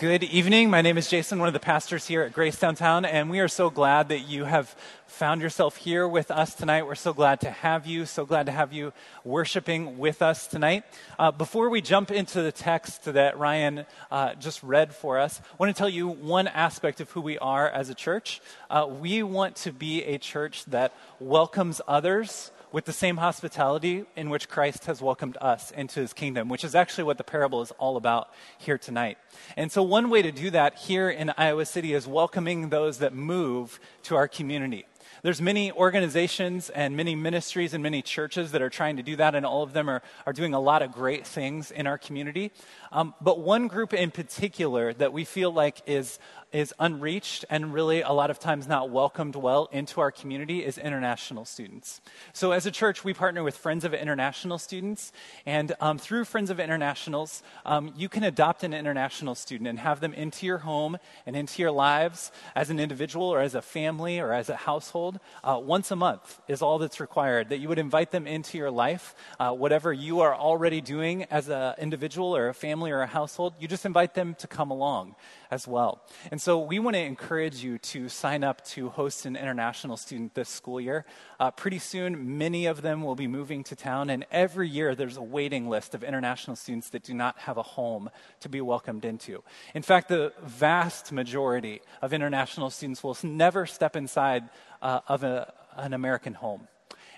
Good evening. My name is Jason, one of the pastors here at Grace Downtown, and we are so glad that you have found yourself here with us tonight. We're so glad to have you, so glad to have you worshiping with us tonight. Uh, before we jump into the text that Ryan uh, just read for us, I want to tell you one aspect of who we are as a church. Uh, we want to be a church that welcomes others with the same hospitality in which Christ has welcomed us into his kingdom, which is actually what the parable is all about here tonight. And so, one way to do that here in Iowa City is welcoming those that move to our community. There's many organizations and many ministries and many churches that are trying to do that, and all of them are, are doing a lot of great things in our community. Um, but one group in particular that we feel like is is unreached and really a lot of times not welcomed well into our community is international students. So, as a church, we partner with Friends of International Students, and um, through Friends of Internationals, um, you can adopt an international student and have them into your home and into your lives as an individual or as a family or as a household. Uh, once a month is all that's required, that you would invite them into your life, uh, whatever you are already doing as an individual or a family or a household, you just invite them to come along as well. And so we want to encourage you to sign up to host an international student this school year. Uh, pretty soon, many of them will be moving to town, and every year there's a waiting list of international students that do not have a home to be welcomed into. In fact, the vast majority of international students will never step inside uh, of a, an American home.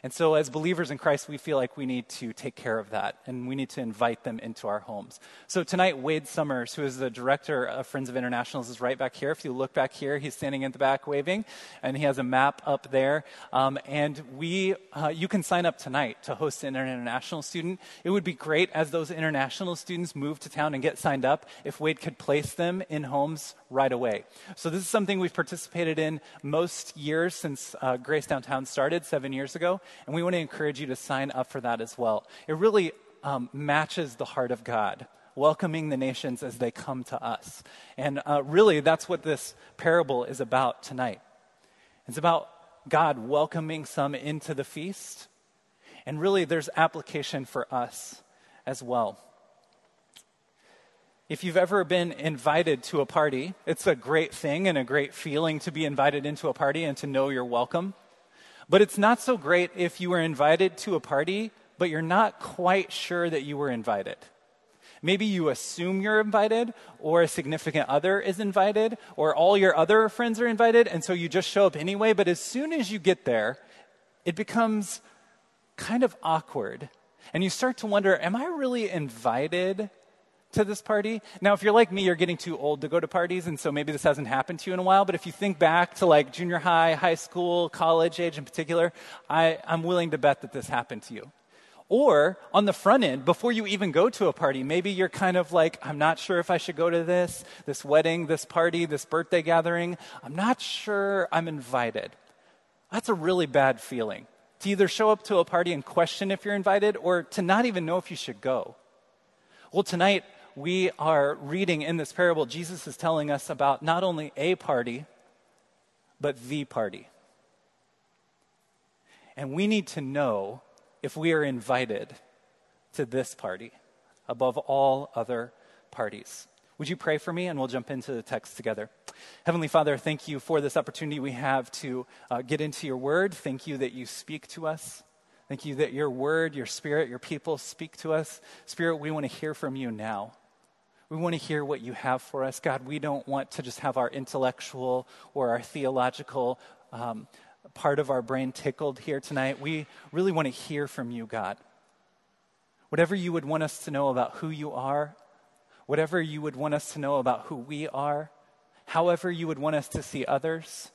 And so, as believers in Christ, we feel like we need to take care of that and we need to invite them into our homes. So, tonight, Wade Summers, who is the director of Friends of Internationals, is right back here. If you look back here, he's standing in the back waving, and he has a map up there. Um, and we, uh, you can sign up tonight to host an international student. It would be great as those international students move to town and get signed up if Wade could place them in homes right away. So, this is something we've participated in most years since uh, Grace Downtown started seven years ago. And we want to encourage you to sign up for that as well. It really um, matches the heart of God, welcoming the nations as they come to us. And uh, really, that's what this parable is about tonight. It's about God welcoming some into the feast. And really, there's application for us as well. If you've ever been invited to a party, it's a great thing and a great feeling to be invited into a party and to know you're welcome. But it's not so great if you were invited to a party, but you're not quite sure that you were invited. Maybe you assume you're invited, or a significant other is invited, or all your other friends are invited, and so you just show up anyway. But as soon as you get there, it becomes kind of awkward. And you start to wonder, am I really invited to this party. Now, if you're like me, you're getting too old to go to parties, and so maybe this hasn't happened to you in a while. But if you think back to like junior high, high school, college age in particular, I, I'm willing to bet that this happened to you. Or on the front end, before you even go to a party, maybe you're kind of like, I'm not sure if I should go to this, this wedding, this party, this birthday gathering. I'm not sure I'm invited. That's a really bad feeling. To either show up to a party and question if you're invited, or to not even know if you should go. Well, tonight, we are reading in this parable, Jesus is telling us about not only a party, but the party. And we need to know if we are invited to this party above all other parties. Would you pray for me and we'll jump into the text together? Heavenly Father, thank you for this opportunity we have to uh, get into your word. Thank you that you speak to us. Thank you that your word, your spirit, your people speak to us. Spirit, we want to hear from you now. We want to hear what you have for us. God, we don't want to just have our intellectual or our theological um, part of our brain tickled here tonight. We really want to hear from you, God. Whatever you would want us to know about who you are, whatever you would want us to know about who we are, however you would want us to see others,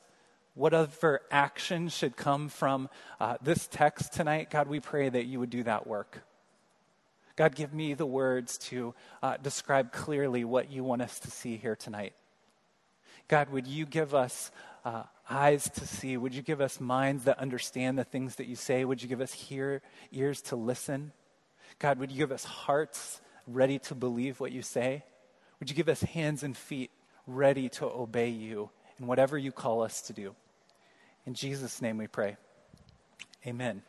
whatever action should come from uh, this text tonight, God, we pray that you would do that work. God, give me the words to uh, describe clearly what you want us to see here tonight. God, would you give us uh, eyes to see? Would you give us minds that understand the things that you say? Would you give us hear, ears to listen? God, would you give us hearts ready to believe what you say? Would you give us hands and feet ready to obey you in whatever you call us to do? In Jesus' name we pray. Amen.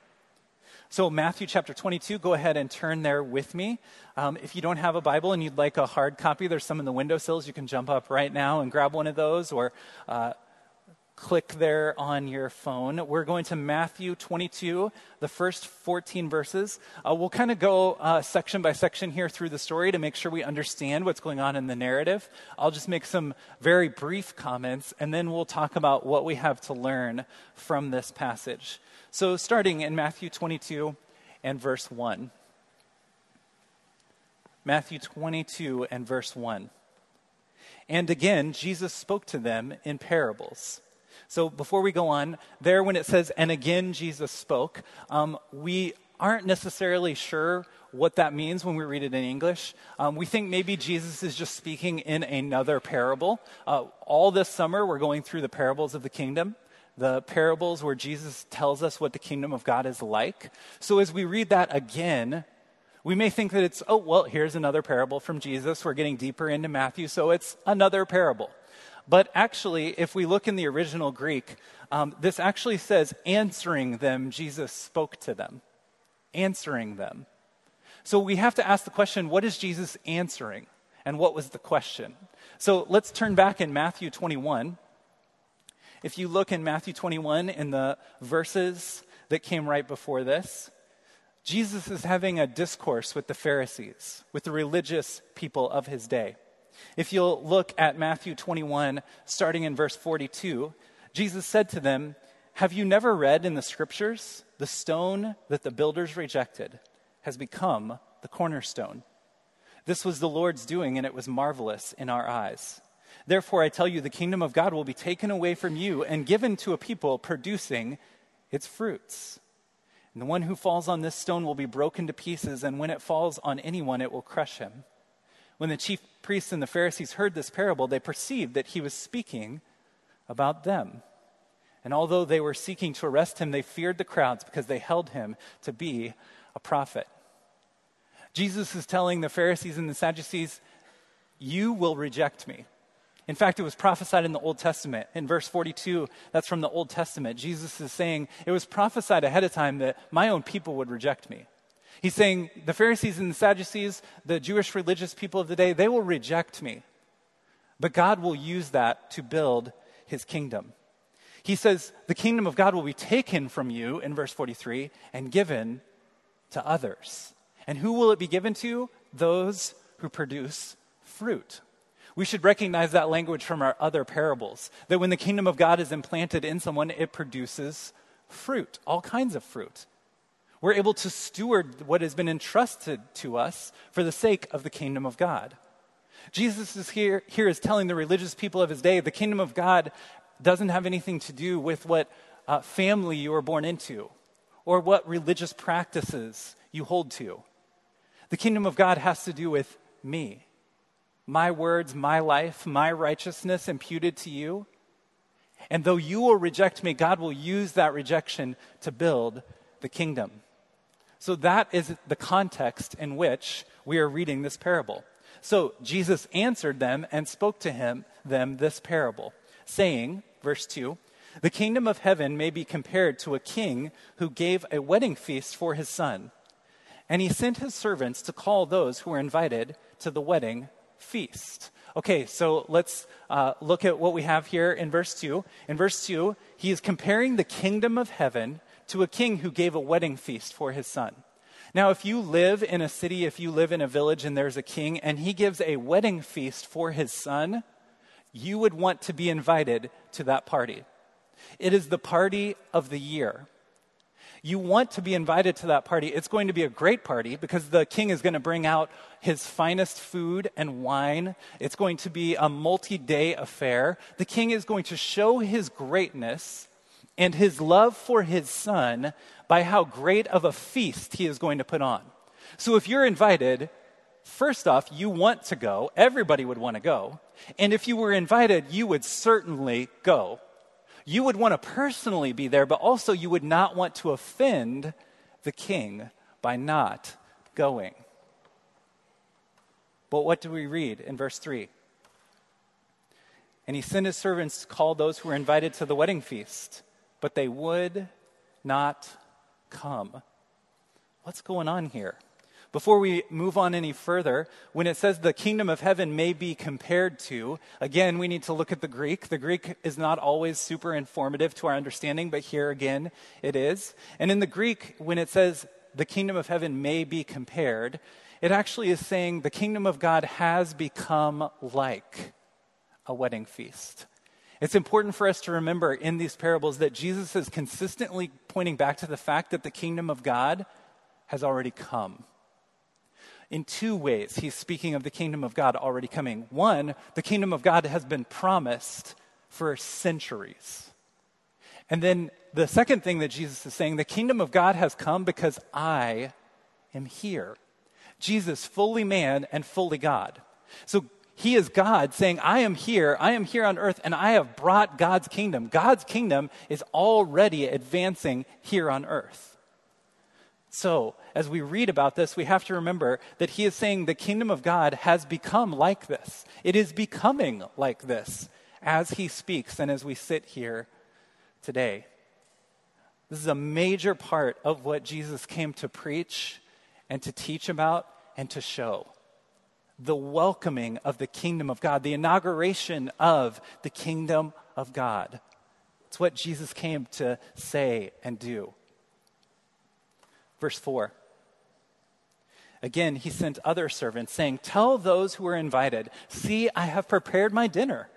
So, Matthew chapter 22, go ahead and turn there with me. Um, if you don't have a Bible and you'd like a hard copy, there's some in the windowsills. You can jump up right now and grab one of those or uh, click there on your phone. We're going to Matthew 22, the first 14 verses. Uh, we'll kind of go uh, section by section here through the story to make sure we understand what's going on in the narrative. I'll just make some very brief comments, and then we'll talk about what we have to learn from this passage. So, starting in Matthew 22 and verse 1. Matthew 22 and verse 1. And again, Jesus spoke to them in parables. So, before we go on, there when it says, and again Jesus spoke, um, we aren't necessarily sure what that means when we read it in English. Um, we think maybe Jesus is just speaking in another parable. Uh, all this summer, we're going through the parables of the kingdom the parables where Jesus tells us what the kingdom of God is like. So as we read that again, we may think that it's, oh, well, here's another parable from Jesus. We're getting deeper into Matthew, so it's another parable. But actually, if we look in the original Greek, um, this actually says, answering them, Jesus spoke to them. Answering them. So we have to ask the question what is Jesus answering? And what was the question? So let's turn back in Matthew 21. If you look in Matthew 21 in the verses that came right before this, Jesus is having a discourse with the Pharisees, with the religious people of his day. If you'll look at Matthew 21, starting in verse 42, Jesus said to them, Have you never read in the scriptures, the stone that the builders rejected has become the cornerstone? This was the Lord's doing, and it was marvelous in our eyes. Therefore, I tell you, the kingdom of God will be taken away from you and given to a people producing its fruits. And the one who falls on this stone will be broken to pieces, and when it falls on anyone, it will crush him. When the chief priests and the Pharisees heard this parable, they perceived that he was speaking about them. And although they were seeking to arrest him, they feared the crowds because they held him to be a prophet. Jesus is telling the Pharisees and the Sadducees, You will reject me. In fact, it was prophesied in the Old Testament. In verse 42, that's from the Old Testament. Jesus is saying, It was prophesied ahead of time that my own people would reject me. He's saying, The Pharisees and the Sadducees, the Jewish religious people of the day, they will reject me. But God will use that to build his kingdom. He says, The kingdom of God will be taken from you, in verse 43, and given to others. And who will it be given to? Those who produce fruit. We should recognize that language from our other parables that when the kingdom of God is implanted in someone, it produces fruit, all kinds of fruit. We're able to steward what has been entrusted to us for the sake of the kingdom of God. Jesus is here, here is telling the religious people of his day the kingdom of God doesn't have anything to do with what uh, family you were born into or what religious practices you hold to. The kingdom of God has to do with me my words, my life, my righteousness imputed to you. And though you will reject me, God will use that rejection to build the kingdom. So that is the context in which we are reading this parable. So Jesus answered them and spoke to him them this parable, saying, verse 2, the kingdom of heaven may be compared to a king who gave a wedding feast for his son. And he sent his servants to call those who were invited to the wedding feast. Okay, so let's uh, look at what we have here in verse 2. In verse 2, he is comparing the kingdom of heaven to a king who gave a wedding feast for his son. Now, if you live in a city, if you live in a village and there's a king and he gives a wedding feast for his son, you would want to be invited to that party. It is the party of the year you want to be invited to that party. It's going to be a great party because the king is going to bring out his finest food and wine. It's going to be a multi day affair. The king is going to show his greatness and his love for his son by how great of a feast he is going to put on. So if you're invited, first off, you want to go. Everybody would want to go. And if you were invited, you would certainly go you would want to personally be there, but also you would not want to offend the king by not going. But what do we read in verse 3? And he sent his servants to call those who were invited to the wedding feast, but they would not come. what's going on here? Before we move on any further, when it says the kingdom of heaven may be compared to, again, we need to look at the Greek. The Greek is not always super informative to our understanding, but here again it is. And in the Greek, when it says the kingdom of heaven may be compared, it actually is saying the kingdom of God has become like a wedding feast. It's important for us to remember in these parables that Jesus is consistently pointing back to the fact that the kingdom of God has already come in two ways. He's speaking of the kingdom of God already coming. One, the kingdom of God has been promised for centuries. And then the second thing that Jesus is saying, the kingdom of God has come because I am here. Jesus, fully man and fully God. So he is God saying, I am here, I am here on earth, and I have brought God's kingdom. God's kingdom is already advancing here on earth. So, as we read about this, we have to remember that he is saying the kingdom of God has become like this. It is becoming like this as he speaks and as we sit here today. This is a major part of what Jesus came to preach and to teach about and to show. The welcoming of the kingdom of God, the inauguration of the kingdom of God. It's what Jesus came to say and do. Verse 4. Again, he sent other servants, saying, Tell those who are invited, see, I have prepared my dinner.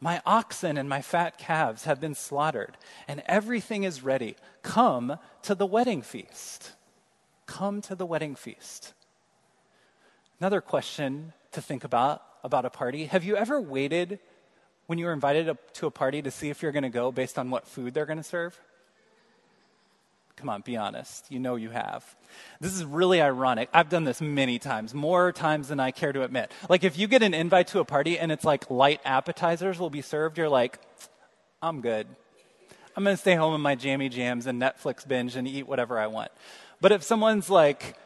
My oxen and my fat calves have been slaughtered, and everything is ready. Come to the wedding feast. Come to the wedding feast. Another question to think about about a party. Have you ever waited when you were invited to a party to see if you're going to go based on what food they're going to serve? Come on, be honest. You know you have. This is really ironic. I've done this many times, more times than I care to admit. Like, if you get an invite to a party and it's like light appetizers will be served, you're like, I'm good. I'm going to stay home in my jammy jams and Netflix binge and eat whatever I want. But if someone's like,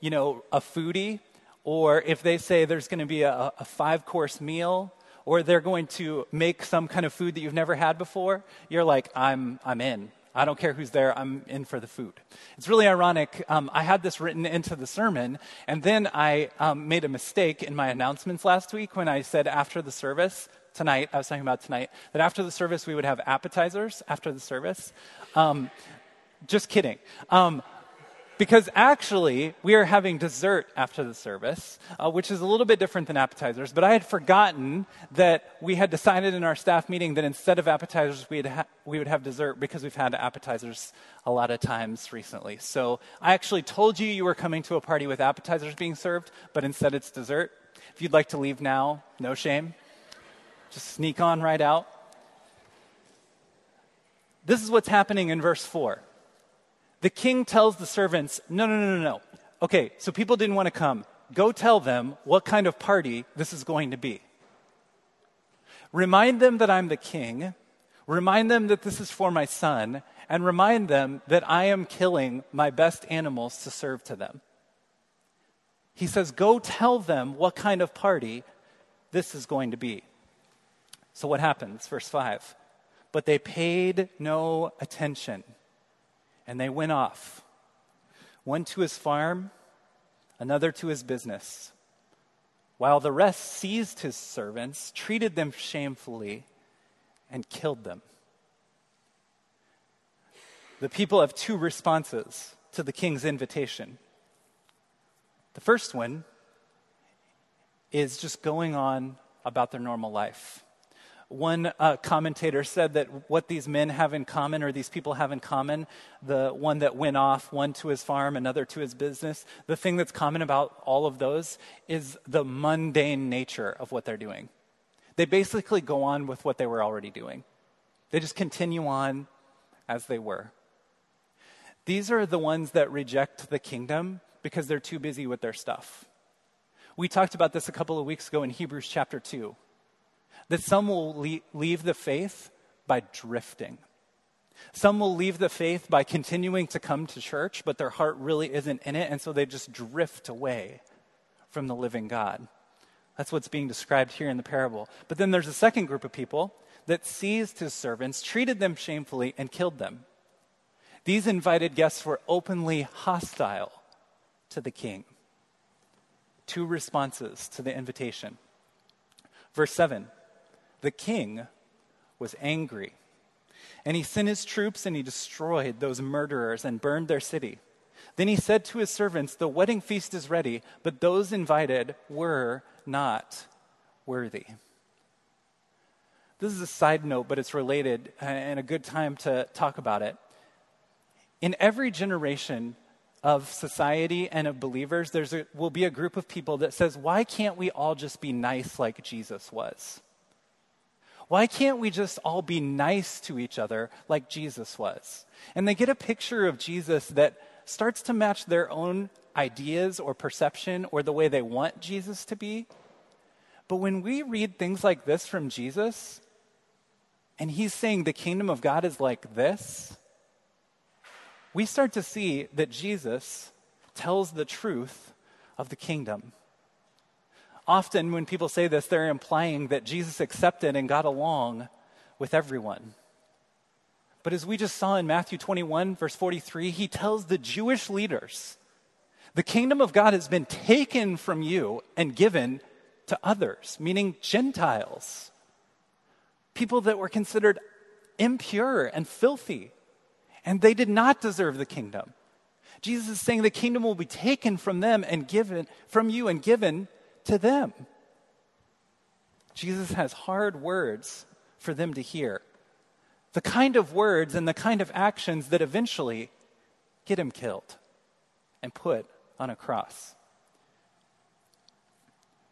you know, a foodie, or if they say there's going to be a, a five course meal, or they're going to make some kind of food that you've never had before, you're like, I'm, I'm in. I don't care who's there, I'm in for the food. It's really ironic. Um, I had this written into the sermon, and then I um, made a mistake in my announcements last week when I said after the service, tonight, I was talking about tonight, that after the service we would have appetizers after the service. Um, just kidding. Um, because actually we are having dessert after the service, uh, which is a little bit different than appetizers. But I had forgotten that we had decided in our staff meeting that instead of appetizers, we'd ha- we would have dessert because we've had appetizers a lot of times recently. So I actually told you you were coming to a party with appetizers being served, but instead it's dessert. If you'd like to leave now, no shame. Just sneak on right out. This is what's happening in verse 4 the king tells the servants, No, no, no, no, no. Okay, so people didn't want to come. Go tell them what kind of party this is going to be. Remind them that I'm the king. Remind them that this is for my son. And remind them that I am killing my best animals to serve to them. He says, Go tell them what kind of party this is going to be. So, what happens? Verse 5. But they paid no attention and they went off one to his farm, another to his business, while the rest seized his servants, treated them shamefully, and killed them. The people have two responses to the king's invitation. The first one is just going on about their normal life. One uh, commentator said that what these men have in common, or these people have in common, the one that went off, one to his farm, another to his business, the thing that's common about all of those is the mundane nature of what they're doing. They basically go on with what they were already doing, they just continue on as they were. These are the ones that reject the kingdom because they're too busy with their stuff. We talked about this a couple of weeks ago in Hebrews chapter 2 that some will leave the faith by drifting. Some will leave the faith by continuing to come to church, but their heart really isn't in it, and so they just drift away from the living God. That's what's being described here in the parable. But then there's a second group of people that seized his servants, treated them shamefully, and killed them. These invited guests were openly hostile to the king. Two responses to the invitation. Verse 7 The king was angry, and he sent his troops and he destroyed those murderers and burned their city. Then he said to his servants, The wedding feast is ready, but those invited were not worthy. This is a side note, but it's related and a good time to talk about it. In every generation of society and of believers, there will be a group of people that says, Why can't we all just be nice like Jesus was? Why can't we just all be nice to each other like Jesus was? And they get a picture of Jesus that starts to match their own ideas or perception or the way they want Jesus to be. But when we read things like this from Jesus, and he's saying the kingdom of God is like this, we start to see that Jesus tells the truth of the kingdom. Often, when people say this, they're implying that Jesus accepted and got along with everyone. But as we just saw in Matthew 21, verse 43, he tells the Jewish leaders, the kingdom of God has been taken from you and given to others, meaning Gentiles people that were considered impure and filthy, and they did not deserve the kingdom. Jesus is saying the kingdom will be taken from them and given from you and given to them. Jesus has hard words for them to hear. The kind of words and the kind of actions that eventually get him killed and put on a cross.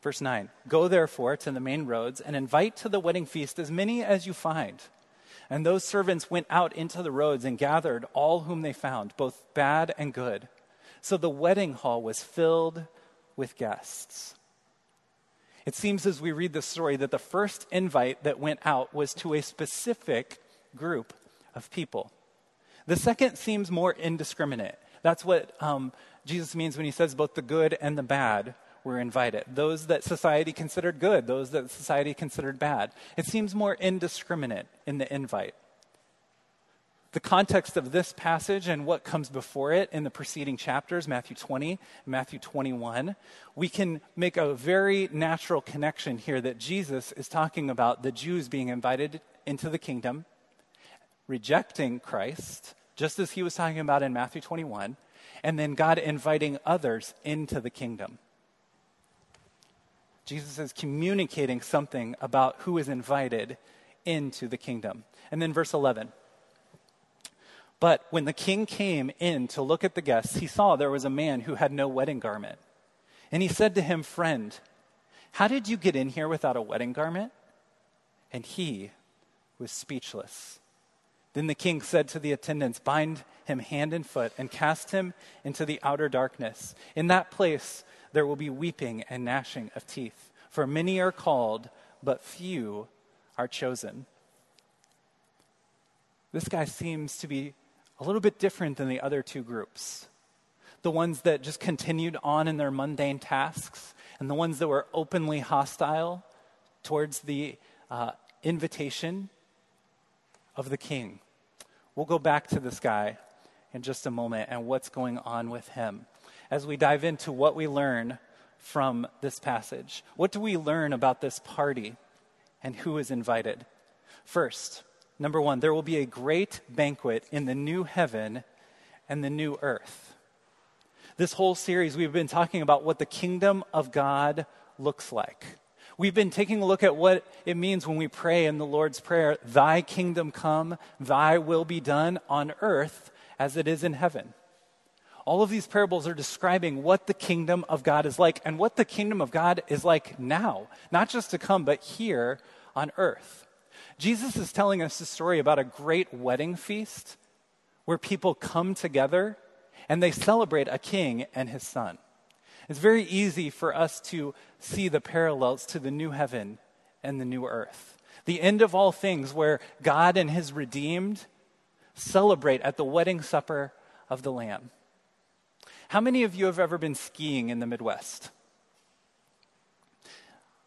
Verse 9 Go therefore to the main roads and invite to the wedding feast as many as you find. And those servants went out into the roads and gathered all whom they found, both bad and good. So the wedding hall was filled with guests. It seems as we read the story that the first invite that went out was to a specific group of people. The second seems more indiscriminate. That's what um, Jesus means when he says both the good and the bad were invited. Those that society considered good, those that society considered bad. It seems more indiscriminate in the invite. The context of this passage and what comes before it in the preceding chapters, Matthew 20, Matthew 21, we can make a very natural connection here that Jesus is talking about the Jews being invited into the kingdom, rejecting Christ, just as he was talking about in Matthew 21, and then God inviting others into the kingdom. Jesus is communicating something about who is invited into the kingdom. And then verse 11. But when the king came in to look at the guests, he saw there was a man who had no wedding garment. And he said to him, Friend, how did you get in here without a wedding garment? And he was speechless. Then the king said to the attendants, Bind him hand and foot and cast him into the outer darkness. In that place, there will be weeping and gnashing of teeth. For many are called, but few are chosen. This guy seems to be a little bit different than the other two groups. The ones that just continued on in their mundane tasks, and the ones that were openly hostile towards the uh, invitation of the king. We'll go back to this guy in just a moment and what's going on with him as we dive into what we learn from this passage. What do we learn about this party and who is invited? First, number one, there will be a great banquet in the new heaven and the new earth. This whole series, we've been talking about what the kingdom of God looks like. We've been taking a look at what it means when we pray in the Lord's Prayer Thy kingdom come, Thy will be done on earth as it is in heaven. All of these parables are describing what the kingdom of God is like and what the kingdom of God is like now, not just to come, but here on earth. Jesus is telling us a story about a great wedding feast where people come together and they celebrate a king and his son. It's very easy for us to see the parallels to the new heaven and the new earth. The end of all things, where God and his redeemed celebrate at the wedding supper of the Lamb. How many of you have ever been skiing in the Midwest?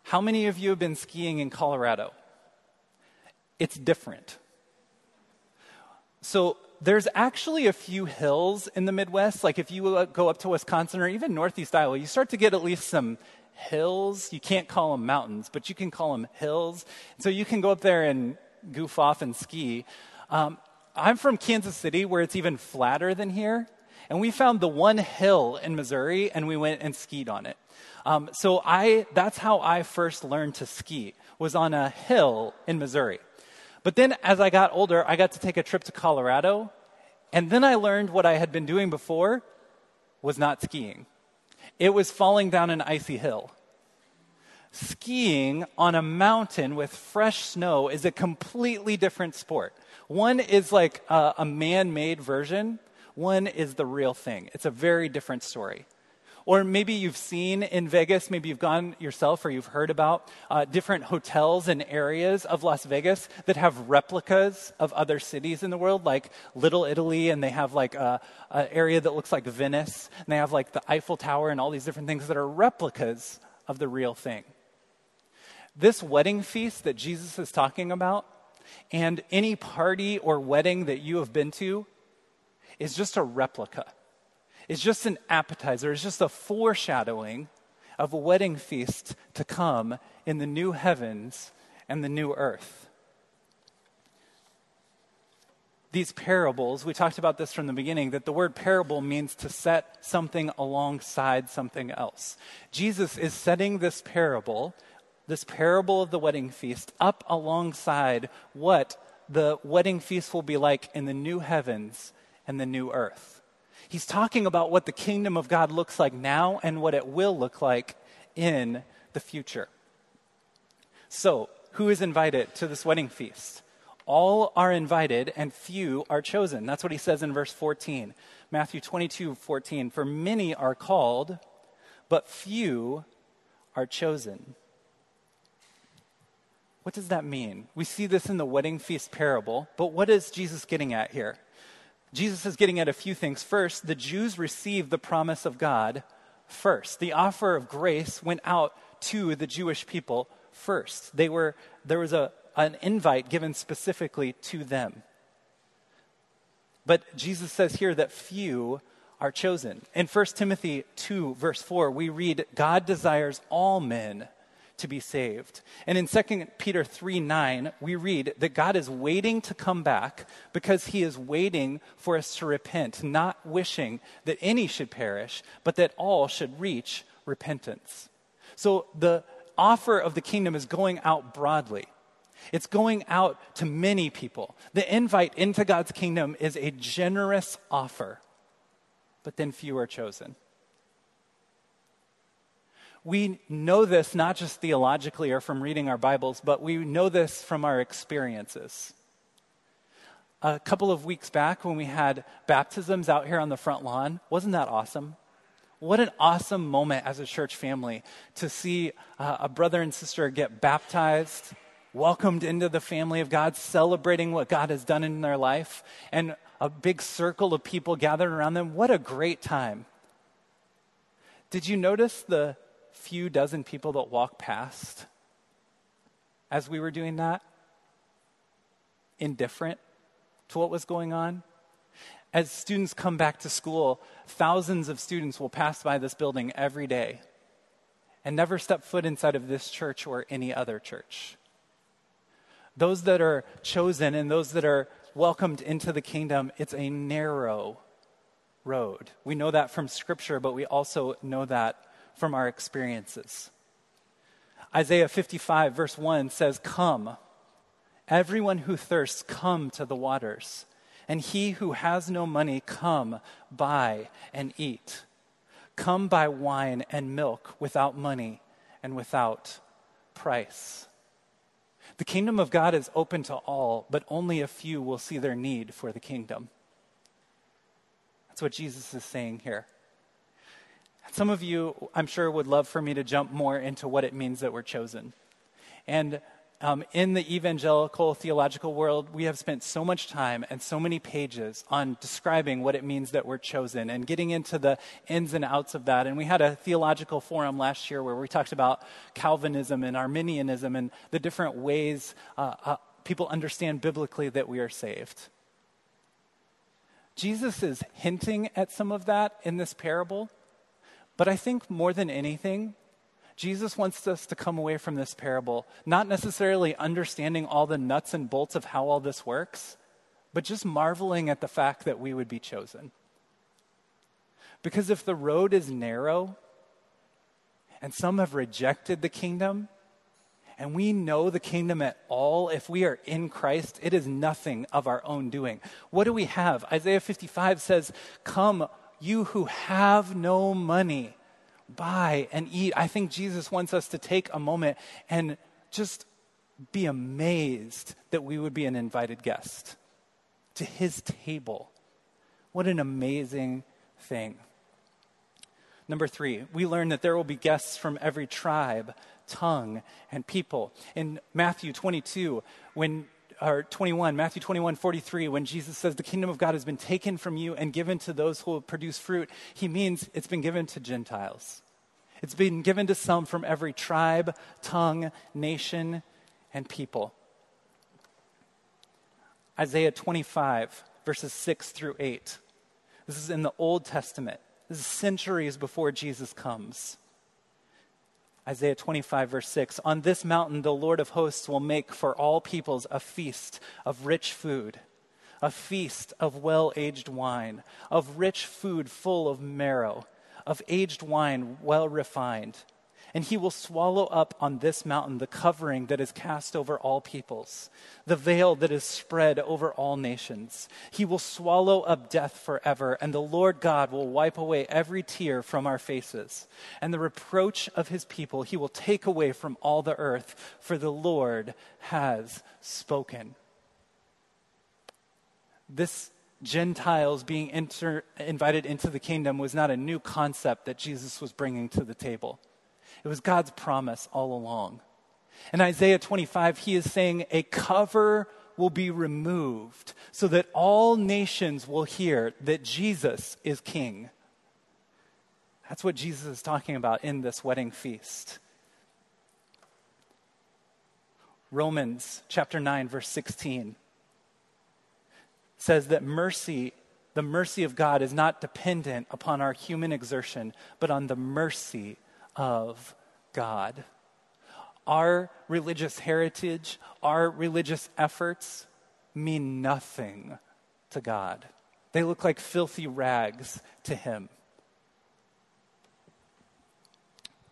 How many of you have been skiing in Colorado? It's different. So, there's actually a few hills in the Midwest. Like if you uh, go up to Wisconsin or even Northeast Iowa, you start to get at least some hills. You can't call them mountains, but you can call them hills. So you can go up there and goof off and ski. Um, I'm from Kansas City, where it's even flatter than here. And we found the one hill in Missouri, and we went and skied on it. Um, so I, that's how I first learned to ski, was on a hill in Missouri. But then as I got older, I got to take a trip to Colorado, and then I learned what I had been doing before was not skiing. It was falling down an icy hill. Skiing on a mountain with fresh snow is a completely different sport. One is like a, a man made version, one is the real thing. It's a very different story. Or maybe you've seen in Vegas, maybe you've gone yourself or you've heard about uh, different hotels and areas of Las Vegas that have replicas of other cities in the world, like Little Italy, and they have like an area that looks like Venice, and they have like the Eiffel Tower and all these different things that are replicas of the real thing. This wedding feast that Jesus is talking about, and any party or wedding that you have been to, is just a replica is just an appetizer, it's just a foreshadowing of a wedding feast to come in the new heavens and the new earth. These parables, we talked about this from the beginning, that the word parable means to set something alongside something else. Jesus is setting this parable, this parable of the wedding feast, up alongside what the wedding feast will be like in the new heavens and the new earth. He's talking about what the kingdom of God looks like now and what it will look like in the future. So, who is invited to this wedding feast? All are invited and few are chosen. That's what he says in verse 14. Matthew 22 14. For many are called, but few are chosen. What does that mean? We see this in the wedding feast parable, but what is Jesus getting at here? Jesus is getting at a few things. First, the Jews received the promise of God first. The offer of grace went out to the Jewish people first. They were, there was a, an invite given specifically to them. But Jesus says here that few are chosen. In 1 Timothy 2, verse 4, we read, God desires all men to be saved. And in 2 Peter 3 9, we read that God is waiting to come back because he is waiting for us to repent, not wishing that any should perish, but that all should reach repentance. So the offer of the kingdom is going out broadly. It's going out to many people. The invite into God's kingdom is a generous offer, but then few are chosen we know this not just theologically or from reading our Bibles, but we know this from our experiences. A couple of weeks back, when we had baptisms out here on the front lawn, wasn't that awesome? What an awesome moment as a church family to see uh, a brother and sister get baptized, welcomed into the family of God, celebrating what God has done in their life, and a big circle of people gathered around them. What a great time. Did you notice the few dozen people that walked past as we were doing that, indifferent to what was going on. As students come back to school, thousands of students will pass by this building every day and never step foot inside of this church or any other church. Those that are chosen and those that are welcomed into the kingdom, it's a narrow road. We know that from Scripture, but we also know that from our experiences. Isaiah 55, verse 1 says, Come, everyone who thirsts, come to the waters. And he who has no money, come, buy and eat. Come buy wine and milk without money and without price. The kingdom of God is open to all, but only a few will see their need for the kingdom. That's what Jesus is saying here. Some of you, I'm sure, would love for me to jump more into what it means that we're chosen. And um, in the evangelical theological world, we have spent so much time and so many pages on describing what it means that we're chosen and getting into the ins and outs of that. And we had a theological forum last year where we talked about Calvinism and Arminianism and the different ways uh, uh, people understand biblically that we are saved. Jesus is hinting at some of that in this parable. But I think more than anything, Jesus wants us to come away from this parable not necessarily understanding all the nuts and bolts of how all this works, but just marveling at the fact that we would be chosen. Because if the road is narrow and some have rejected the kingdom, and we know the kingdom at all, if we are in Christ, it is nothing of our own doing. What do we have? Isaiah 55 says, Come, you who have no money, buy and eat. I think Jesus wants us to take a moment and just be amazed that we would be an invited guest to his table. What an amazing thing. Number three, we learn that there will be guests from every tribe, tongue, and people. In Matthew 22, when or 21, Matthew 21, 43, when Jesus says the kingdom of God has been taken from you and given to those who will produce fruit, he means it's been given to Gentiles. It's been given to some from every tribe, tongue, nation, and people. Isaiah 25, verses 6 through 8. This is in the Old Testament. This is centuries before Jesus comes. Isaiah 25, verse 6 On this mountain, the Lord of hosts will make for all peoples a feast of rich food, a feast of well aged wine, of rich food full of marrow, of aged wine well refined and he will swallow up on this mountain the covering that is cast over all peoples, the veil that is spread over all nations. He will swallow up death forever, and the Lord God will wipe away every tear from our faces. And the reproach of his people he will take away from all the earth, for the Lord has spoken. This Gentiles being inter- invited into the kingdom was not a new concept that Jesus was bringing to the table. It was God's promise all along. In Isaiah 25, he is saying, A cover will be removed so that all nations will hear that Jesus is king. That's what Jesus is talking about in this wedding feast. Romans chapter 9, verse 16 says that mercy, the mercy of God, is not dependent upon our human exertion, but on the mercy of God. Our religious heritage, our religious efforts mean nothing to God. They look like filthy rags to Him.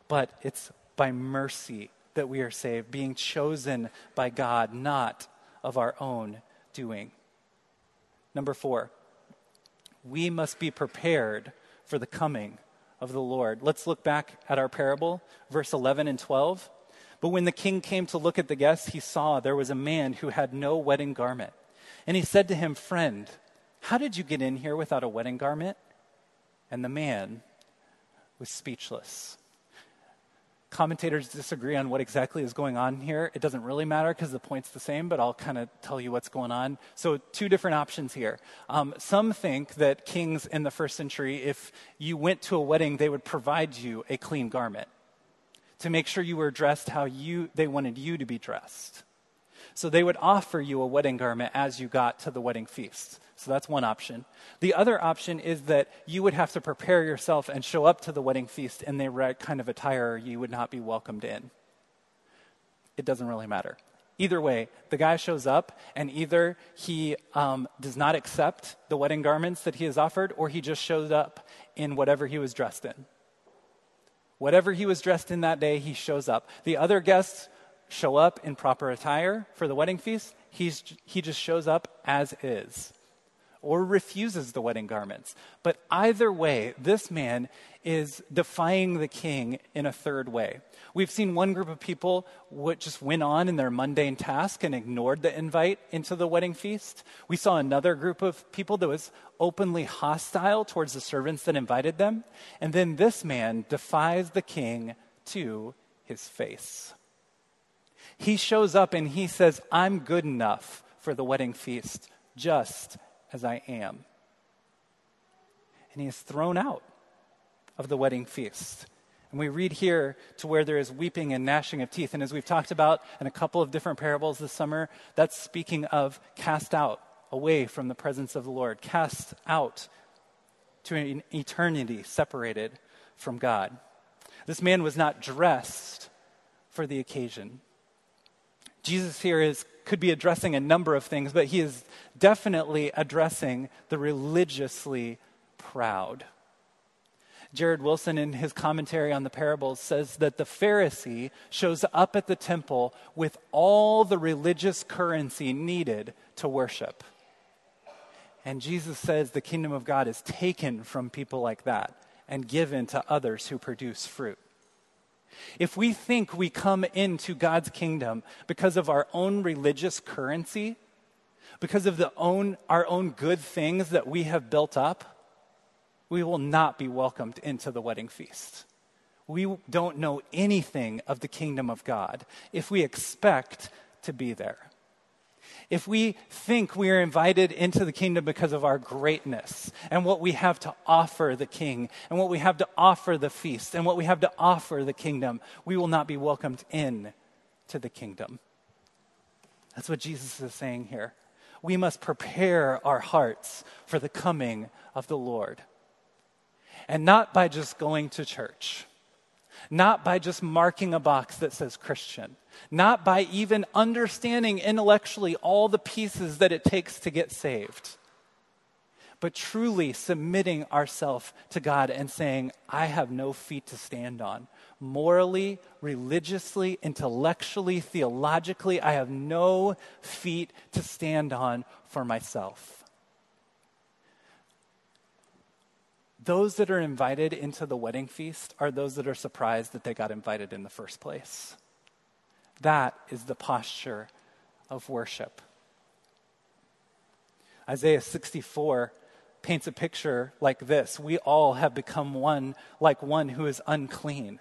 But it's by mercy that we are saved, being chosen by God, not of our own doing. Number four, we must be prepared for the coming of the Lord. Let's look back at our parable, verse 11 and 12. But when the king came to look at the guests, he saw there was a man who had no wedding garment. And he said to him, Friend, how did you get in here without a wedding garment? And the man was speechless. Commentators disagree on what exactly is going on here. It doesn't really matter because the point's the same, but I'll kind of tell you what's going on. So, two different options here. Um, some think that kings in the first century, if you went to a wedding, they would provide you a clean garment to make sure you were dressed how you, they wanted you to be dressed. So, they would offer you a wedding garment as you got to the wedding feast. So that's one option. The other option is that you would have to prepare yourself and show up to the wedding feast in the right kind of attire you would not be welcomed in. It doesn't really matter. Either way, the guy shows up, and either he um, does not accept the wedding garments that he has offered, or he just shows up in whatever he was dressed in. Whatever he was dressed in that day, he shows up. The other guests show up in proper attire for the wedding feast. He's, he just shows up as is or refuses the wedding garments. But either way, this man is defying the king in a third way. We've seen one group of people what just went on in their mundane task and ignored the invite into the wedding feast. We saw another group of people that was openly hostile towards the servants that invited them. And then this man defies the king to his face. He shows up and he says, I'm good enough for the wedding feast, just as I am. And he is thrown out of the wedding feast. And we read here to where there is weeping and gnashing of teeth. And as we've talked about in a couple of different parables this summer, that's speaking of cast out away from the presence of the Lord, cast out to an eternity separated from God. This man was not dressed for the occasion. Jesus here is, could be addressing a number of things, but he is definitely addressing the religiously proud. Jared Wilson, in his commentary on the parables, says that the Pharisee shows up at the temple with all the religious currency needed to worship. And Jesus says the kingdom of God is taken from people like that and given to others who produce fruit. If we think we come into God's kingdom because of our own religious currency, because of the own, our own good things that we have built up, we will not be welcomed into the wedding feast. We don't know anything of the kingdom of God if we expect to be there. If we think we are invited into the kingdom because of our greatness and what we have to offer the king and what we have to offer the feast and what we have to offer the kingdom, we will not be welcomed in to the kingdom. That's what Jesus is saying here. We must prepare our hearts for the coming of the Lord. And not by just going to church, not by just marking a box that says Christian, not by even understanding intellectually all the pieces that it takes to get saved, but truly submitting ourselves to God and saying, I have no feet to stand on. Morally, religiously, intellectually, theologically, I have no feet to stand on for myself. Those that are invited into the wedding feast are those that are surprised that they got invited in the first place. That is the posture of worship. Isaiah 64 paints a picture like this We all have become one, like one who is unclean.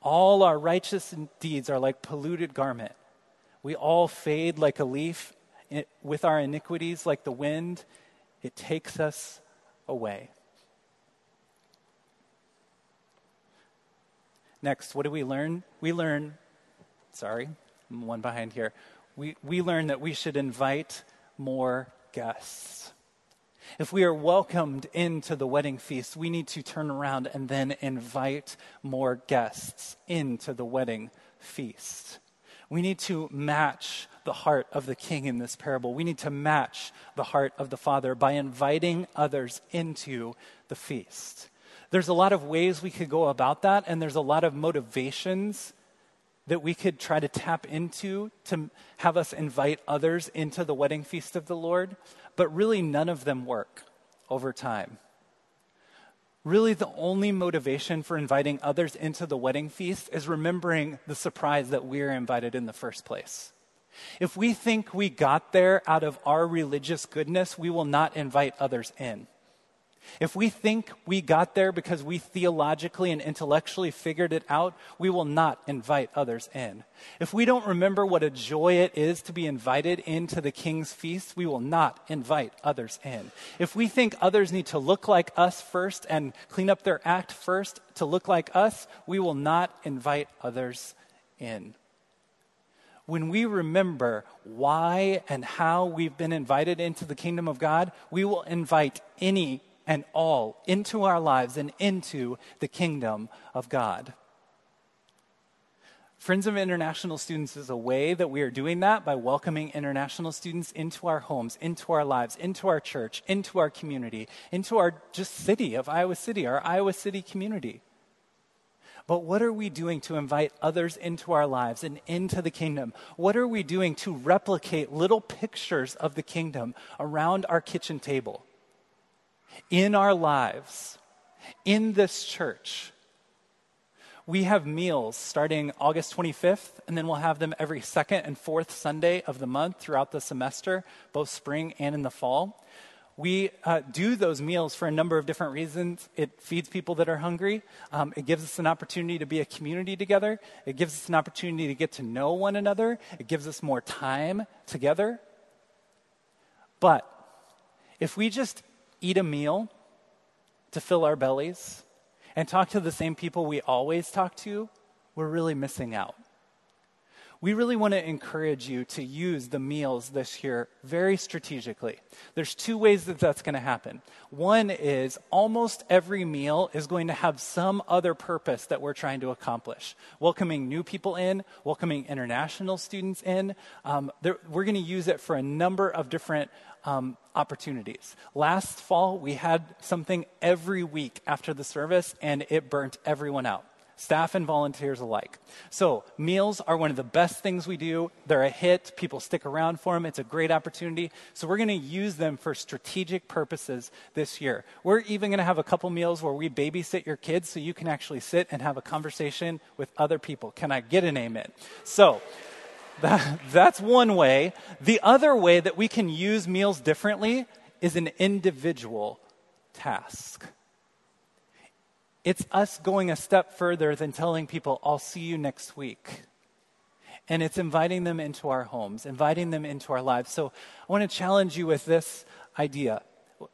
All our righteous deeds are like polluted garment. We all fade like a leaf it, with our iniquities, like the wind. It takes us away. Next, what do we learn? We learn, sorry, I'm one behind here. We, we learn that we should invite more guests. If we are welcomed into the wedding feast, we need to turn around and then invite more guests into the wedding feast. We need to match the heart of the king in this parable. We need to match the heart of the father by inviting others into the feast. There's a lot of ways we could go about that, and there's a lot of motivations that we could try to tap into to have us invite others into the wedding feast of the Lord, but really none of them work over time. Really, the only motivation for inviting others into the wedding feast is remembering the surprise that we are invited in the first place. If we think we got there out of our religious goodness, we will not invite others in. If we think we got there because we theologically and intellectually figured it out, we will not invite others in. If we don't remember what a joy it is to be invited into the king's feast, we will not invite others in. If we think others need to look like us first and clean up their act first to look like us, we will not invite others in. When we remember why and how we've been invited into the kingdom of God, we will invite any and all into our lives and into the kingdom of God. Friends of International Students is a way that we are doing that by welcoming international students into our homes, into our lives, into our church, into our community, into our just city of Iowa City, our Iowa City community. But what are we doing to invite others into our lives and into the kingdom? What are we doing to replicate little pictures of the kingdom around our kitchen table? In our lives, in this church. We have meals starting August 25th, and then we'll have them every second and fourth Sunday of the month throughout the semester, both spring and in the fall. We uh, do those meals for a number of different reasons. It feeds people that are hungry. Um, it gives us an opportunity to be a community together. It gives us an opportunity to get to know one another. It gives us more time together. But if we just eat a meal to fill our bellies and talk to the same people we always talk to, we're really missing out. we really want to encourage you to use the meals this year very strategically. There's two ways that that's going to happen. One is almost every meal is going to have some other purpose that we're trying to accomplish. Welcoming new people in, welcoming international students in. Um, we're going to use it for a number of different um, opportunities. Last fall, we had something every week after the service, and it burnt everyone out staff and volunteers alike. So, meals are one of the best things we do. They're a hit. People stick around for them. It's a great opportunity. So, we're going to use them for strategic purposes this year. We're even going to have a couple meals where we babysit your kids so you can actually sit and have a conversation with other people. Can I get an amen? So, that, that's one way. The other way that we can use meals differently is an individual task. It's us going a step further than telling people, I'll see you next week. And it's inviting them into our homes, inviting them into our lives. So I want to challenge you with this idea.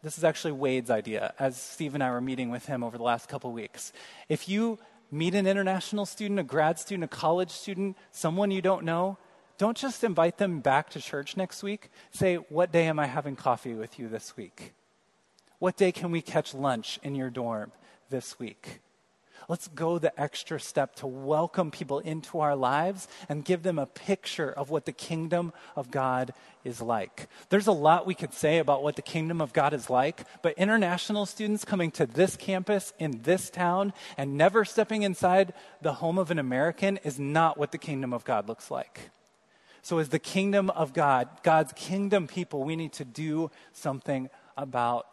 This is actually Wade's idea, as Steve and I were meeting with him over the last couple weeks. If you meet an international student, a grad student, a college student, someone you don't know, don't just invite them back to church next week. Say, What day am I having coffee with you this week? What day can we catch lunch in your dorm? this week. Let's go the extra step to welcome people into our lives and give them a picture of what the kingdom of God is like. There's a lot we could say about what the kingdom of God is like, but international students coming to this campus in this town and never stepping inside the home of an American is not what the kingdom of God looks like. So, as the kingdom of God, God's kingdom people, we need to do something about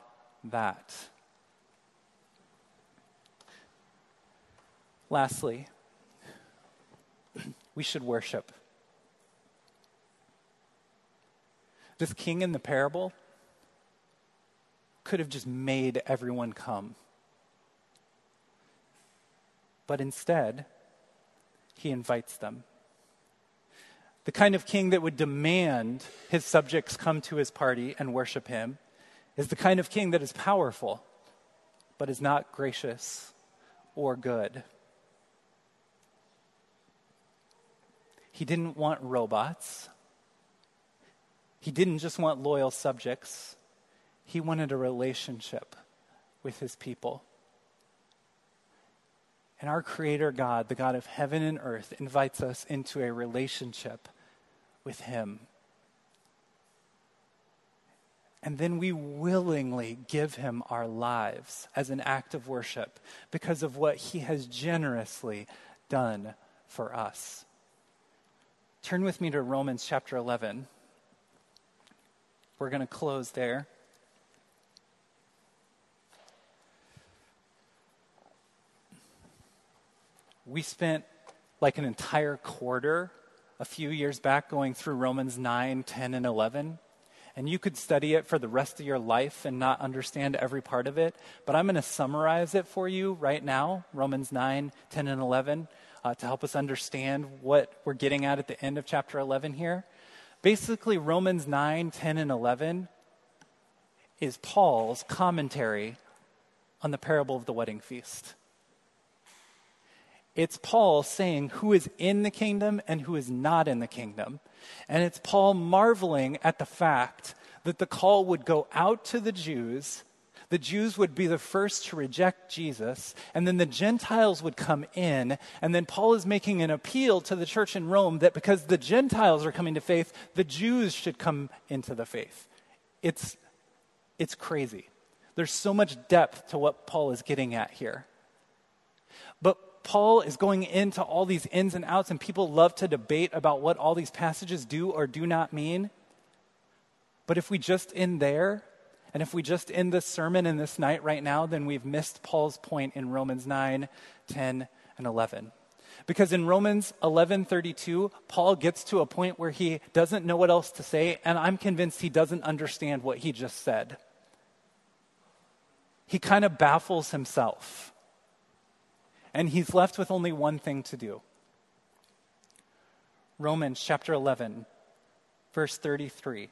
that. Lastly, we should worship. This king in the parable could have just made everyone come. But instead, he invites them. The kind of king that would demand his subjects come to his party and worship him is the kind of king that is powerful, but is not gracious or good. He didn't want robots. He didn't just want loyal subjects. He wanted a relationship with his people. And our Creator God, the God of heaven and earth, invites us into a relationship with Him. And then we willingly give Him our lives as an act of worship because of what He has generously done for us. Turn with me to Romans chapter 11. We're going to close there. We spent like an entire quarter a few years back going through Romans 9, 10, and 11. And you could study it for the rest of your life and not understand every part of it. But I'm going to summarize it for you right now Romans 9, 10, and 11 uh, to help us understand what we're getting at at the end of chapter 11 here. Basically, Romans 9, 10, and 11 is Paul's commentary on the parable of the wedding feast. It's Paul saying who is in the kingdom and who is not in the kingdom. And it's Paul marveling at the fact that the call would go out to the Jews the Jews would be the first to reject Jesus, and then the Gentiles would come in. And then Paul is making an appeal to the church in Rome that because the Gentiles are coming to faith, the Jews should come into the faith. It's, it's crazy. There's so much depth to what Paul is getting at here. But Paul is going into all these ins and outs, and people love to debate about what all these passages do or do not mean. But if we just end there, and if we just end this sermon in this night right now, then we've missed Paul's point in Romans 9, 10, and 11. Because in Romans 11:32, Paul gets to a point where he doesn't know what else to say, and I'm convinced he doesn't understand what he just said. He kind of baffles himself. And he's left with only one thing to do. Romans chapter 11, verse 33.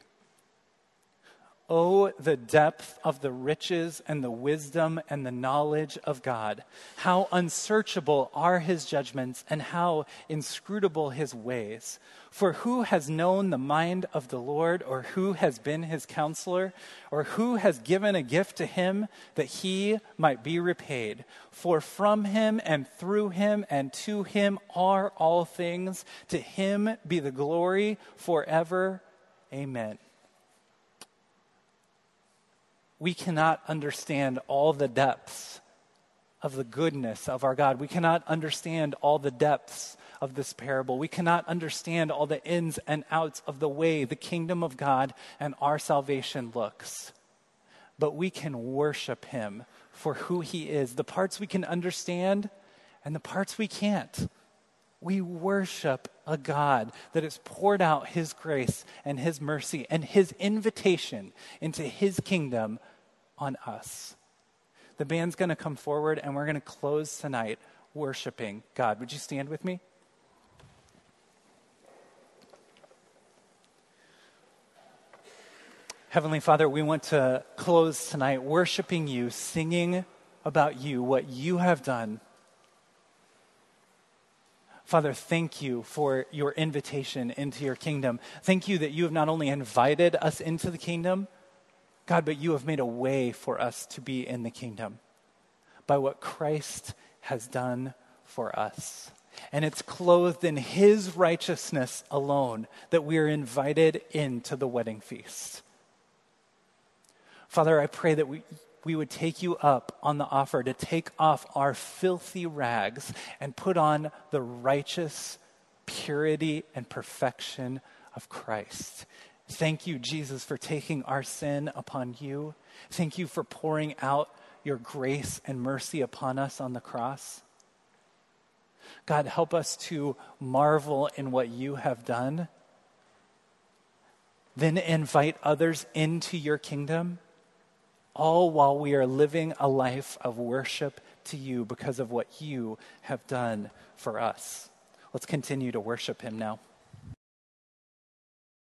Oh, the depth of the riches and the wisdom and the knowledge of God. How unsearchable are his judgments and how inscrutable his ways. For who has known the mind of the Lord, or who has been his counselor, or who has given a gift to him that he might be repaid? For from him and through him and to him are all things. To him be the glory forever. Amen we cannot understand all the depths of the goodness of our God. We cannot understand all the depths of this parable. We cannot understand all the ins and outs of the way the kingdom of God and our salvation looks. But we can worship him for who he is. The parts we can understand and the parts we can't. We worship a God that has poured out his grace and his mercy and his invitation into his kingdom on us. The band's going to come forward and we're going to close tonight worshiping God. Would you stand with me? Heavenly Father, we want to close tonight worshiping you, singing about you, what you have done. Father, thank you for your invitation into your kingdom. Thank you that you have not only invited us into the kingdom, God, but you have made a way for us to be in the kingdom by what Christ has done for us. And it's clothed in his righteousness alone that we are invited into the wedding feast. Father, I pray that we, we would take you up on the offer to take off our filthy rags and put on the righteous purity and perfection of Christ. Thank you, Jesus, for taking our sin upon you. Thank you for pouring out your grace and mercy upon us on the cross. God, help us to marvel in what you have done. Then invite others into your kingdom, all while we are living a life of worship to you because of what you have done for us. Let's continue to worship him now.